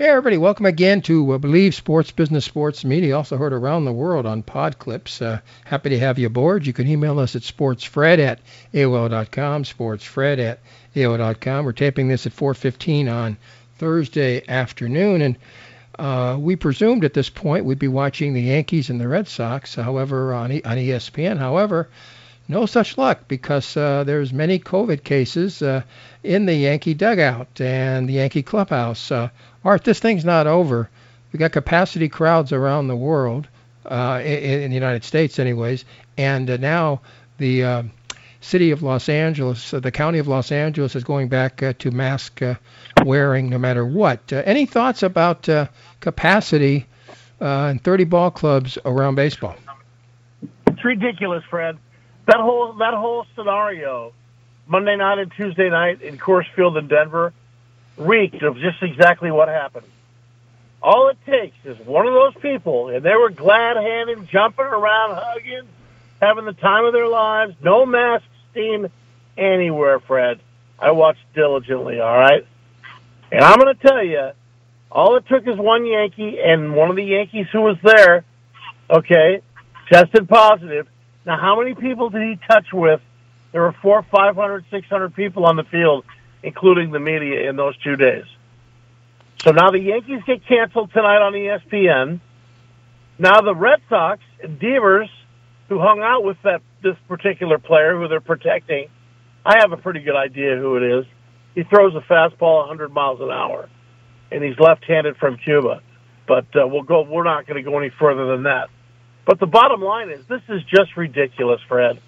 Hey, everybody, welcome again to uh, Believe Sports Business Sports Media, also heard around the world on Podclips. Uh, happy to have you aboard. You can email us at sportsfred at AOL.com, sportsfred at AOL.com. We're taping this at 4.15 on Thursday afternoon, and uh, we presumed at this point we'd be watching the Yankees and the Red Sox, however, on, e- on ESPN. However, no such luck because uh, there's many COVID cases uh, in the Yankee dugout and the Yankee clubhouse. Uh, Art, this thing's not over. We got capacity crowds around the world, uh, in, in the United States, anyways, and uh, now the uh, city of Los Angeles, the county of Los Angeles, is going back to mask wearing no matter what. Any thoughts about capacity in 30 ball clubs around baseball? It's ridiculous, Fred. That whole that whole scenario, Monday night and Tuesday night in Coors Field in Denver, reeked of just exactly what happened. All it takes is one of those people, and they were glad handing, jumping around, hugging, having the time of their lives, no masks seen anywhere, Fred. I watched diligently, all right? And I'm going to tell you, all it took is one Yankee, and one of the Yankees who was there, okay, tested positive. Now, how many people did he touch with? There were four, 500, 600 people on the field, including the media, in those two days. So now the Yankees get canceled tonight on ESPN. Now the Red Sox Devers, who hung out with that this particular player who they're protecting, I have a pretty good idea who it is. He throws a fastball 100 miles an hour, and he's left-handed from Cuba. But uh, we'll go. We're not going to go any further than that. But the bottom line is, this is just ridiculous, Fred.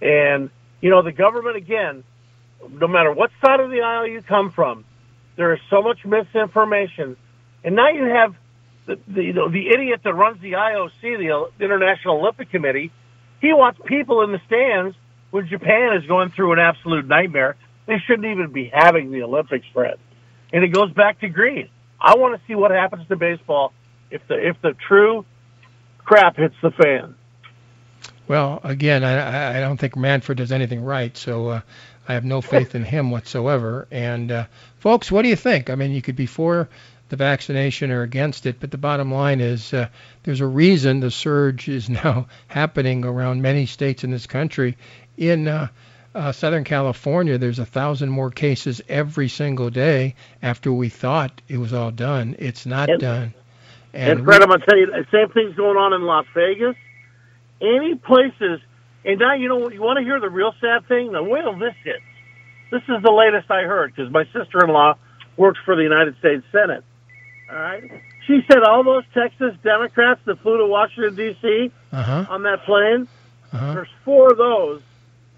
And you know, the government again. No matter what side of the aisle you come from, there is so much misinformation, and now you have the, the you know the idiot that runs the IOC, the International Olympic Committee. He wants people in the stands when Japan is going through an absolute nightmare. They shouldn't even be having the Olympics, Fred. And it goes back to green. I want to see what happens to baseball if the if the true crap hits the fan. Well, again, I, I don't think Manfred does anything right, so uh, I have no faith in him whatsoever. And uh, folks, what do you think? I mean, you could be for the vaccination or against it, but the bottom line is uh, there's a reason the surge is now happening around many states in this country. In uh, uh, Southern California, there's a thousand more cases every single day after we thought it was all done. It's not And- done. And, we- Fred, I'm gonna tell you, the same thing's going on in Las Vegas. Any places, and now you know what you want to hear the real sad thing. Now wait till this hits. This is the latest I heard because my sister-in-law works for the United States Senate. All right, she said all those Texas Democrats that flew to Washington D.C. uh-huh, on that plane, uh-huh. there's four of those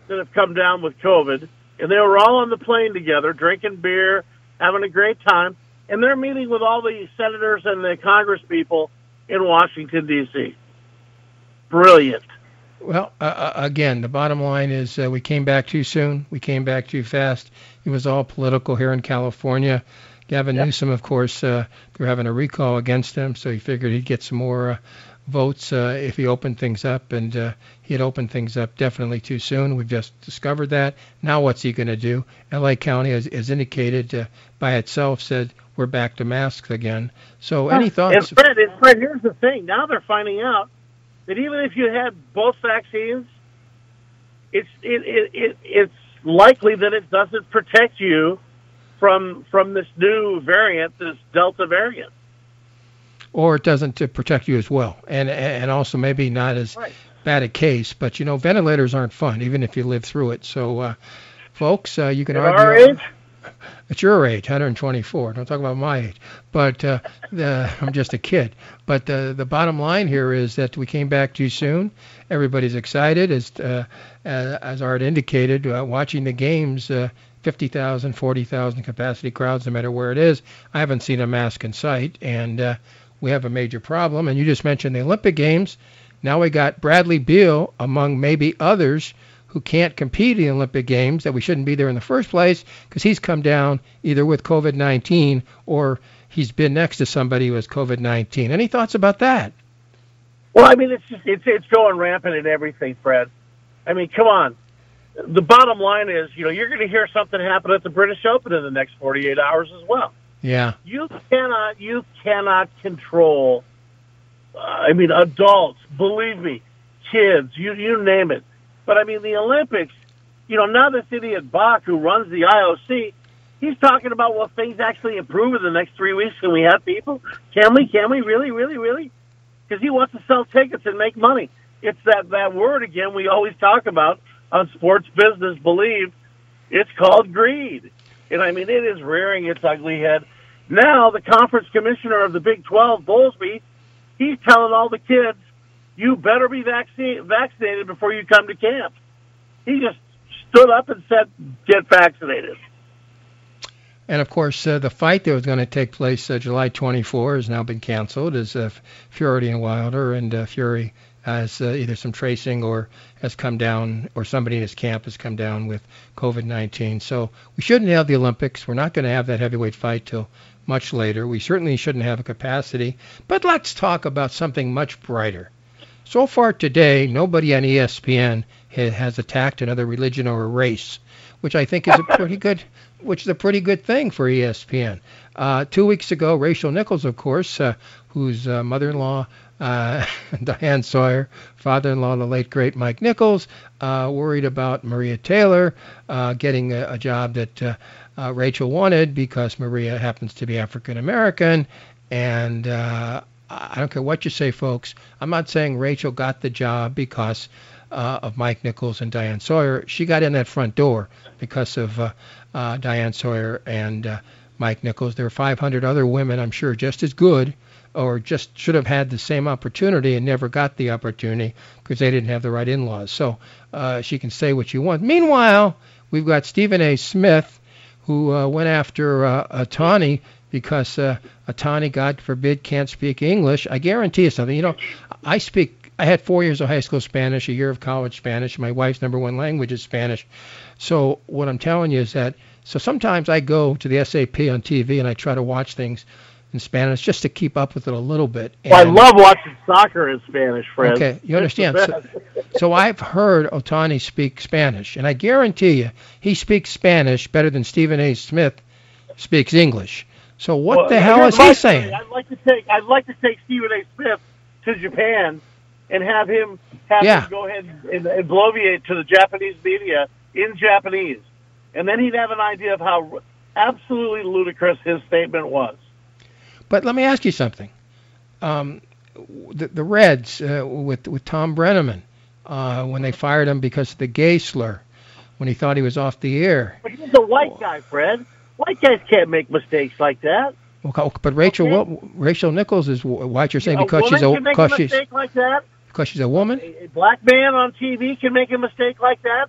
that have come down with COVID, and they were all on the plane together, drinking beer, having a great time, and they're meeting with all the senators and the Congress people in Washington D.C. Brilliant. Well, uh, uh, again, the bottom line is uh, we came back too soon. We came back too fast. It was all political here in California. Gavin Yep. Newsom, of course, uh, they're having a recall against him, so he figured he'd get some more uh, votes uh, if he opened things up, and uh, he had opened things up definitely too soon. We've just discovered that. Now, what's he going to do? L.A. County, as, as indicated uh, by itself, said we're back to masks again. So, any And thoughts? Fred, and Fred, here's the thing. Now they're finding out that even if you had both vaccines, it's it, it, it it's likely that it doesn't protect you from from this new variant, this Delta variant. or it doesn't to protect you as well, and and also maybe not as Right. bad a case. But you know, ventilators aren't fun, even if you live through it. So, uh, folks, uh, you can At argue. our age, At your age, 124. Don't talk about my age. But uh, the, I'm just a kid. But uh, the bottom line here is that we came back too soon. Everybody's excited, as uh, uh, as Art indicated, uh, watching the games. Uh, 50,000, 40,000 capacity crowds, no matter where it is. I haven't seen a mask in sight, and uh, we have a major problem. And you just mentioned the Olympic Games. Now we got Bradley Beal, among maybe others, who can't compete in the Olympic Games, that we shouldn't be there in the first place because he's come down either with COVID 19 or he's been next to somebody who has COVID 19. Any thoughts about that? well, I mean, it's just it's it's going rampant in everything, Fred. I mean, come on. The bottom line is, you know, you're going to hear something happen at the British Open in the next 48 hours as well. Yeah. You cannot you cannot control. Uh, I mean, adults. Believe me, kids. You you name it. But I mean, the Olympics. You know, now this idiot Bach who runs the IOC, he's talking about will things actually improve in the next three weeks? Can we have people? Can we? Can we really, really, really? Because he wants to sell tickets and make money. It's that that word again we always talk about on sports business. Believe it's called greed, and I mean it is rearing its ugly head. Now the conference commissioner of the Big Twelve, Bowlesby, he's telling all the kids, "You better be vaccinated vaccinated before you come to camp." He just stood up and said, "Get vaccinated." And of course, uh, the fight that was going to take place uh, July 24 has now been canceled as uh, Fury and Wilder, and uh, Fury has uh, either some tracing or has come down, or somebody in his camp has come down with COVID-19. So we shouldn't have the Olympics. We're not going to have that heavyweight fight till much later. We certainly shouldn't have a capacity. But let's talk about something much brighter. So far today, nobody on ESPN has attacked another religion or a race, which I think is a pretty good which is a pretty good thing for ESPN. Uh, two weeks ago, Rachel Nichols, of course, uh, whose uh, mother-in-law, uh, Diane Sawyer, father-in-law, the late great Mike Nichols, uh, worried about Maria Taylor uh, getting a, a, job that Rachel wanted because Maria happens to be African American, and I don't care what you say, folks. I'm not saying Rachel got the job because uh, of Mike Nichols and Diane Sawyer. She got in that front door because of uh, uh, Diane Sawyer and uh, Mike Nichols. There are 500 other women, I'm sure, just as good or just should have had the same opportunity and never got the opportunity because they didn't have the right in-laws. So uh, she can say what she wants. Meanwhile, we've got Stephen A. Smith, who uh, went after uh, Ohtani because uh, Ohtani, God forbid, can't speak English. I guarantee you something. You know, I speak I had four years of high school Spanish, a year of college Spanish. My wife's number one language is Spanish. So what I'm telling you is that so sometimes I go to the SAP on TV and I try to watch things in Spanish just to keep up with it a little bit. Well, I love watching soccer in Spanish, Fred. Okay, you understand. So, so I've heard Ohtani speak Spanish, and I guarantee you he speaks Spanish better than Stephen A. Smith speaks English. So what well, the hell is he saying? I'd like to take I'd like to take Stephen A. Smith to Japan and have him have yeah. him go ahead and, and bloviate to the Japanese media in Japanese, and then he'd have an idea of how absolutely ludicrous his statement was. But let me ask you something. Um, the, the Reds uh, with with Thom Brennaman uh, when they fired him because of the gay slur when he thought he was off the air. But he's a white guy, Fred. White guys can't make mistakes like that. Well, but Rachel okay. Rachel Nichols is white. You're saying a because she's a because a she's like that because she's a woman. A, a black man on TV can make a mistake like that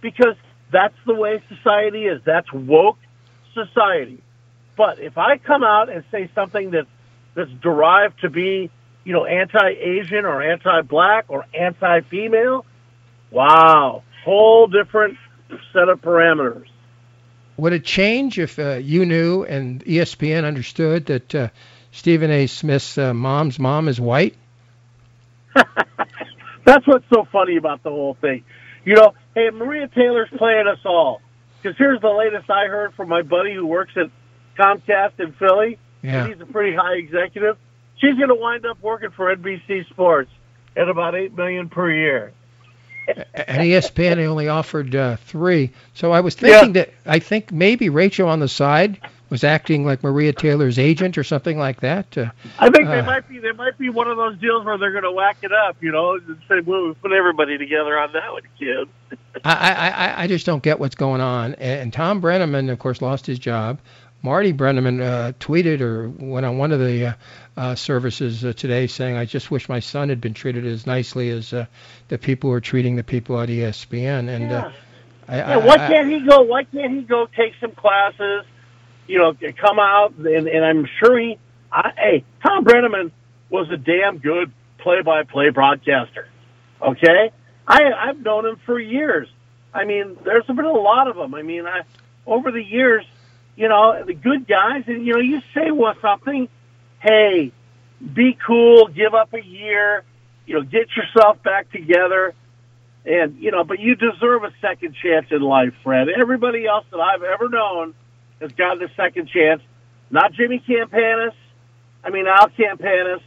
because that's the way society is. That's woke society. But if I come out and say something that that's derived to be, you know, anti-Asian or anti-black or anti-female, wow, whole different set of parameters. Would it change if uh, you knew and ESPN understood that uh, Stephen A. Smith's uh, mom's mom is white? That's what's so funny about the whole thing. You know, hey, Maria Taylor's playing us all. Because here's the latest I heard from my buddy who works at Comcast in Philly. Yeah. He's a pretty high executive. She's going to wind up working for NBC Sports at about eight million per year. At ESPN, they only offered uh, three. So I was thinking yeah. that I think maybe Rachel on the side was acting like Maria Taylor's agent or something like that. Uh, I think they uh, might be. There might be one of those deals where they're going to whack it up, you know, and say, "Well, we put everybody together on that one, kid." I, I I just don't get what's going on. And Thom Brennaman, of course, lost his job. Marty Brennaman uh, tweeted or went on one of the uh, uh, services uh, today saying, "I just wish my son had been treated as nicely as uh, the people were treating the people at ESPN." And uh, yeah. I, yeah, why I, can't he go? Why can't he go take some classes? you know, come out, and, and I'm sure he, I, hey, Thom Brennaman was a damn good play-by-play broadcaster. Okay, I I've known him for years. I mean, there's been a lot of them. I mean, I over the years, you know, the good guys, and you know, you say what something, hey, be cool, give up a year, you know, get yourself back together, and you know, but you deserve a second chance in life, Fred. Everybody else that I've ever known has gotten a second chance. not Jimmy Campanis. I mean Al Campanis,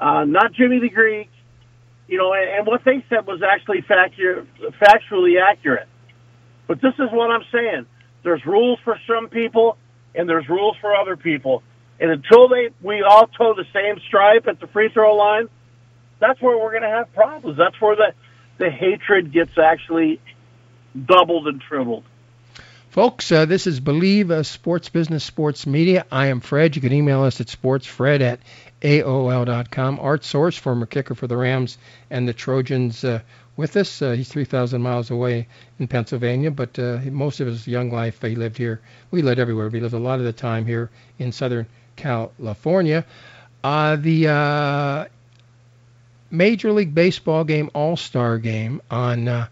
uh, not Jimmy the Greek. You know, and, and what they said was actually factu- factually accurate. But this is what I'm saying. There's rules for some people, and there's rules for other people. And until they we all toe the same stripe at the free throw line, that's where we're going to have problems. That's where the the hatred gets actually doubled and tripled. Folks, uh, this is Believe uh, Sports Business Sports Media. I am Fred. You can email us at sportsfred at AOL.com. Art Source, former kicker for the Rams and the Trojans, uh, with us. Uh, he's 3,000 miles away in Pennsylvania, but uh, most of his young life he lived here. We lived everywhere. We lived a lot of the time here in Southern California. Uh, the uh, Major League Baseball game, All Star game on uh,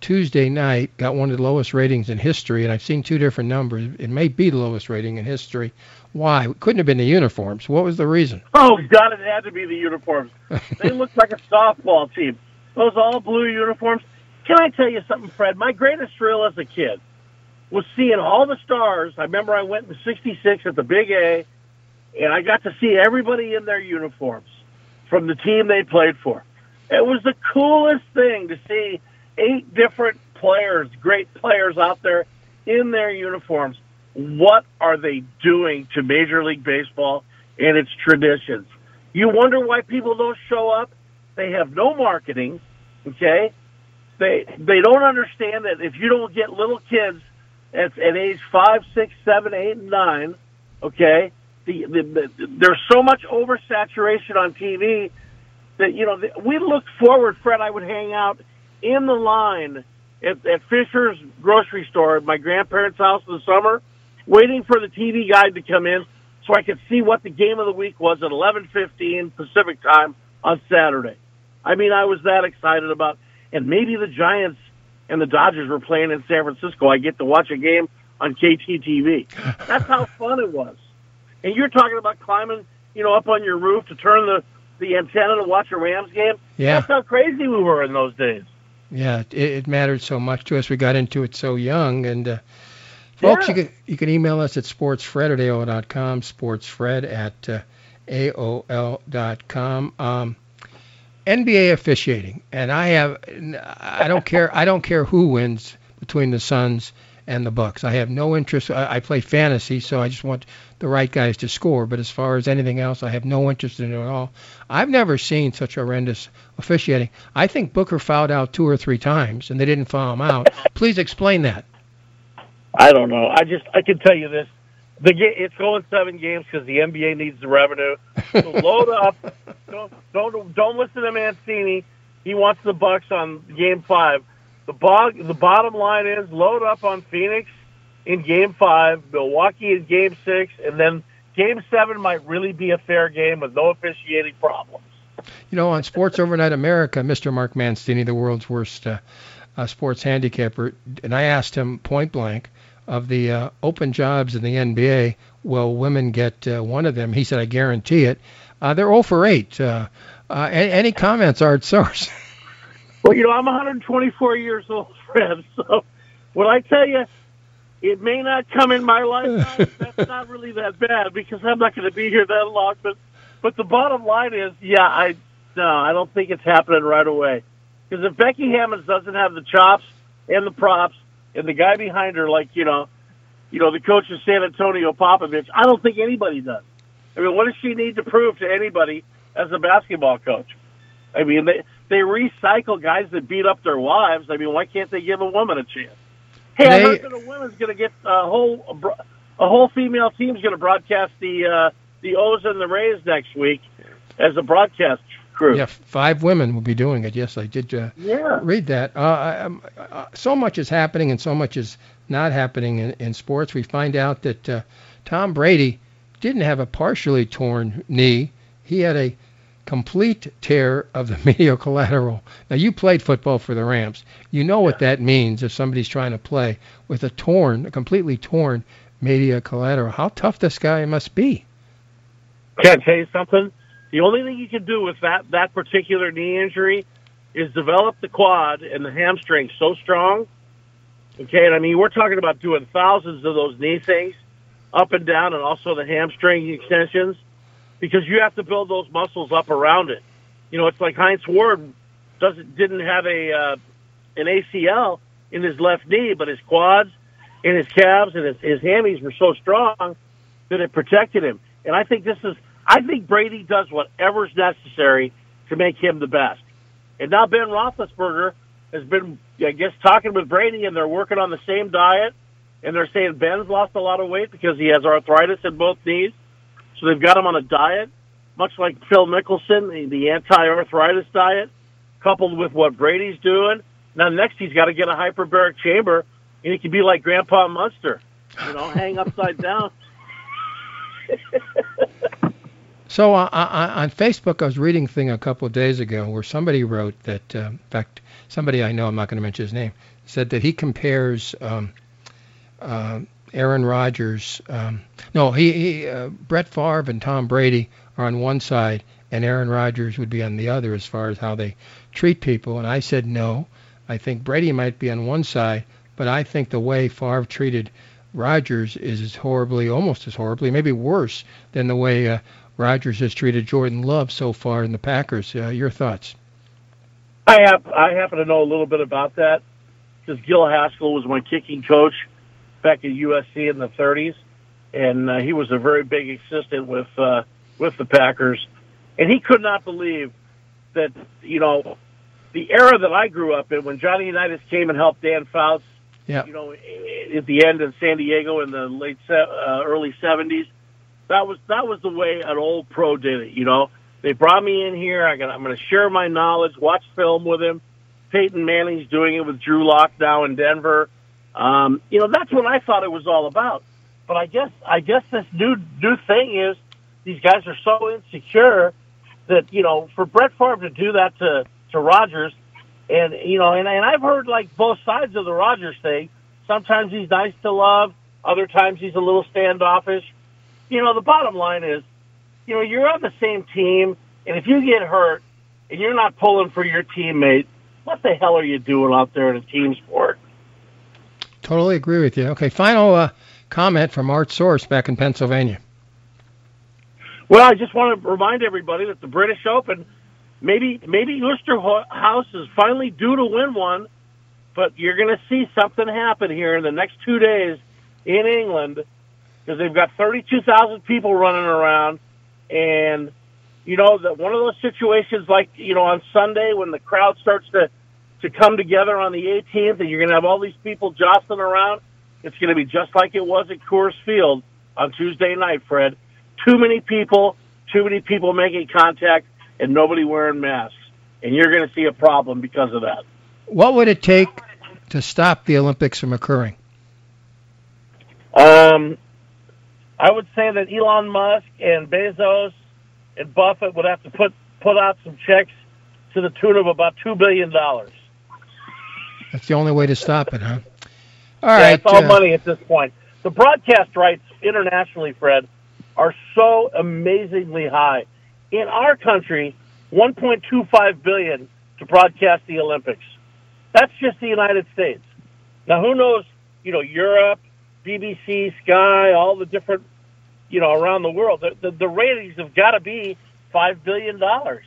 Tuesday night, got one of the lowest ratings in history, and I've seen two different numbers. It may be the lowest rating in history. Why? It couldn't have been the uniforms. What was the reason? Oh, God, it had to be the uniforms. they looked like a softball team. Those all blue uniforms. Can I tell you something, Fred? My greatest thrill as a kid was seeing all the stars. I remember I went in '66 at the Big A, and I got to see everybody in their uniforms from the team they played for. It was the coolest thing to see eight different players, great players out there in their uniforms. What are they doing to Major League Baseball and its traditions? You wonder why people don't show up? They have no marketing, okay? They they don't understand that if you don't get little kids at, at age five, six, seven, eight, and nine, okay, the, the, the, there's so much oversaturation on TV that you know we look forward. Fred, I would hang out in the line at, at Fisher's grocery store at my grandparents' house in the summer, waiting for the TV guide to come in so I could see what the game of the week was at 11:15 Pacific time on Saturday. I mean, I was that excited about, and maybe the Giants and the Dodgers were playing in San Francisco. I get to watch a game on KTTV. That's how fun it was. And you're talking about climbing, you know, up on your roof to turn the the antenna to watch a Rams game. Yeah. That's how crazy we were in those days. Yeah, it, it mattered so much to us. We got into it so young. And uh, folks, Yeah. you can you can email us at sportsfred at AOL.com, sportsfred at uh, AOL.com. Um, NBA officiating, and I have I don't care I don't care who wins between the Suns and the Bucks. I have no interest. I, I play fantasy, so I just want the right guys to score. But as far as anything else, I have no interest in it at all. I've never seen such horrendous officiating. I think Booker fouled out two or three times, and they didn't foul him out. Please explain that. I don't know. I just I can tell you this: the ga- it's going seven games because the NBA needs the revenue. So load up. Don't don't don't listen to Mancini. He wants the Bucks on Game Five. The bog, the bottom line is load up on Phoenix in Game Five, Milwaukee in Game Six, and then Game Seven might really be a fair game with no officiating problems. You know, on Sports Overnight America, Mr. Mark Mancini, the world's worst uh, uh, sports handicapper, and I asked him point blank of the uh, open jobs in the NBA, will women get uh, one of them? He said, I guarantee it. Uh, they're 0 for 8. Uh, uh, any comments, Art Source? Well, you know, I'm 124 years old, Fred. So, when I tell you, it may not come in my lifetime. That's not really that bad because I'm not going to be here that long. But, but the bottom line is, yeah, I no, I don't think it's happening right away. Because if Becky Hammonds doesn't have the chops and the props and the guy behind her, like you know, you know, the coach of San Antonio Popovich, I don't think anybody does. I mean, what does she need to prove to anybody as a basketball coach? I mean, they they recycle guys that beat up their wives. I mean, why can't they give a woman a chance? Hey, I They- heard that a woman's going to get a whole a, a whole female team's going to broadcast the uh, the O's and the Rays next week as a broadcast crew. yeah, five women will be doing it. Yes, I did uh, Yeah. read that. Uh, I- um, uh, so much is happening and so much is not happening in, in sports. We find out that uh, Tom Brady didn't have a partially torn knee. He had a complete tear of the medial collateral. Now, you played football for the Rams. You know what that means if somebody's trying to play with a torn, a completely torn medial collateral. How tough this guy must be. Can I tell you something? The only thing you can do with that that particular knee injury is develop the quad and the hamstring so strong. Okay, and I mean we're talking about doing thousands of those knee things. up and down, and also the hamstring extensions, because you have to build those muscles up around it. You know, it's like Hines Ward doesn't didn't have a uh, an ACL in his left knee, but his quads and his calves and his, his hammies were so strong that it protected him. And I think this is, I think Brady does whatever's necessary to make him the best. And now Ben Roethlisberger has been, I guess, talking with Brady, and they're working on the same diet. And they're saying Ben's lost a lot of weight because he has arthritis in both knees. So they've got him on a diet, much like Phil Mickelson, the, the anti-arthritis diet, coupled with what Brady's doing. Now next he's got to get a hyperbaric chamber, and he can be like Grandpa Munster, you know, hang upside down. So uh, on Facebook, I was reading a thing a couple of days ago where somebody wrote that, uh, in fact, somebody I know, I'm not going to mention his name, said that he compares um, uh, Aaron Rodgers. Um, no, he, he uh, Brett Favre and Tom Brady are on one side, and Aaron Rodgers would be on the other as far as how they treat people. And I said no. I think Brady might be on one side, but I think the way Favre treated Rodgers is as horribly, almost as horribly, maybe worse than the way uh, Rodgers has treated Jordan Love so far in the Packers. Uh, your thoughts? I have I happen to know a little bit about that because Gil Haskell was my kicking coach back at USC in the 30s, and uh, he was a very big assistant with uh, with the Packers, and he could not believe that you know the era that I grew up in when Johnny Unitas came and helped Dan Fouts, yeah. you know, at the end in San Diego in the late uh, early 70s that was that was the way an old pro did it. You know, they brought me in here. I got, I'm going to share my knowledge, watch film with him. Peyton Manning's doing it with Drew Lock now in Denver. Um, you know, that's what I thought it was all about. But I guess I guess this new new thing is these guys are so insecure that you know for Brett Favre to do that to to Rodgers, and you know, and and I've heard like both sides of the Rodgers thing. Sometimes he's nice to love, other times he's a little standoffish you know, the bottom line is, you know, you're on the same team, and if you get hurt and you're not pulling for your teammate, what the hell are you doing out there in a team sport? Totally agree with you. Okay, final uh, comment from Art Source back in Pennsylvania. Well, I just want to remind everybody that the British Open, maybe maybe House is finally due to win one, but you're going to see something happen here in the next two days in England because they've got 32,000 people running around, and you know that one of those situations, like you know on Sunday when the crowd starts to to come together on the 18th, and you're going to have all these people jostling around. It's going to be just like it was at Coors Field on Tuesday night, Fred. Too many people, too many people making contact, and nobody wearing masks, and you're going to see a problem because of that. What would it take to stop the Olympics from occurring? Um, I would say that Elon Musk and Bezos and Buffett would have to put put out some checks to the tune of about two billion dollars. That's the only way to stop it, huh? All yeah, right, it's all uh, money at this point. The broadcast rights internationally, Fred, are so amazingly high. In our country, 1.25 billion to broadcast the Olympics. That's just the United States. Now, who knows? You know, Europe, BBC, Sky, all the different, you know, around the world. The, the, the ratings have got to be five billion dollars,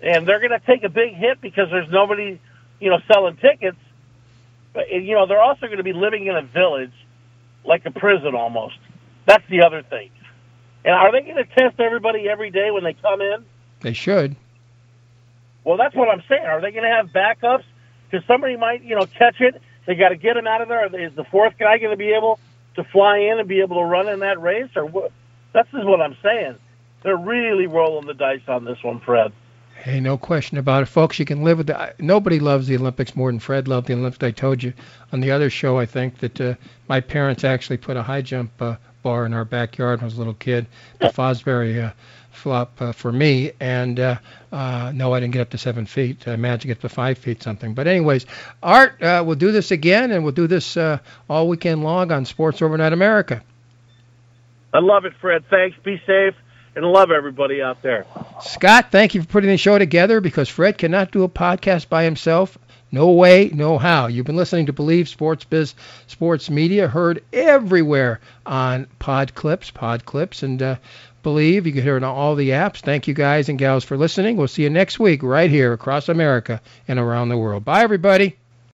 and they're going to take a big hit because there's nobody, you know, selling tickets. But you know, they're also going to be living in a village, like a prison almost. That's the other thing. And are they going to test everybody every day when they come in? They should. Well, that's what I'm saying. Are they going to have backups? Because somebody might, you know, catch it they got to get him out of there. Is the fourth guy going to be able to fly in and be able to run in that race, or what? That's just what I'm saying. They're really rolling the dice on this one, Fred. Hey, no question about it, folks. You can live with that. Nobody loves the Olympics more than Fred loved the Olympics. I told you on the other show, I think that uh, my parents actually put a high jump uh, bar in our backyard when I was a little kid. The Fosbury uh, flop uh, for me. And uh, uh, no, I didn't get up to seven feet. I managed to get to five feet something. But anyways, Art, uh, we'll do this again, and we'll do this uh, all weekend long on Sports Overnight America. I love it, Fred. Thanks. Be safe, and love everybody out there. Scott, thank you for putting the show together because Fred cannot do a podcast by himself. No way, no how. You've been listening to Believe Sports Biz Sports Media, heard everywhere on Pod Clips, Pod Clips, and uh, Believe. You can hear it on all the apps. Thank you guys and gals for listening. We'll see you next week right here across America and around the world. Bye, everybody.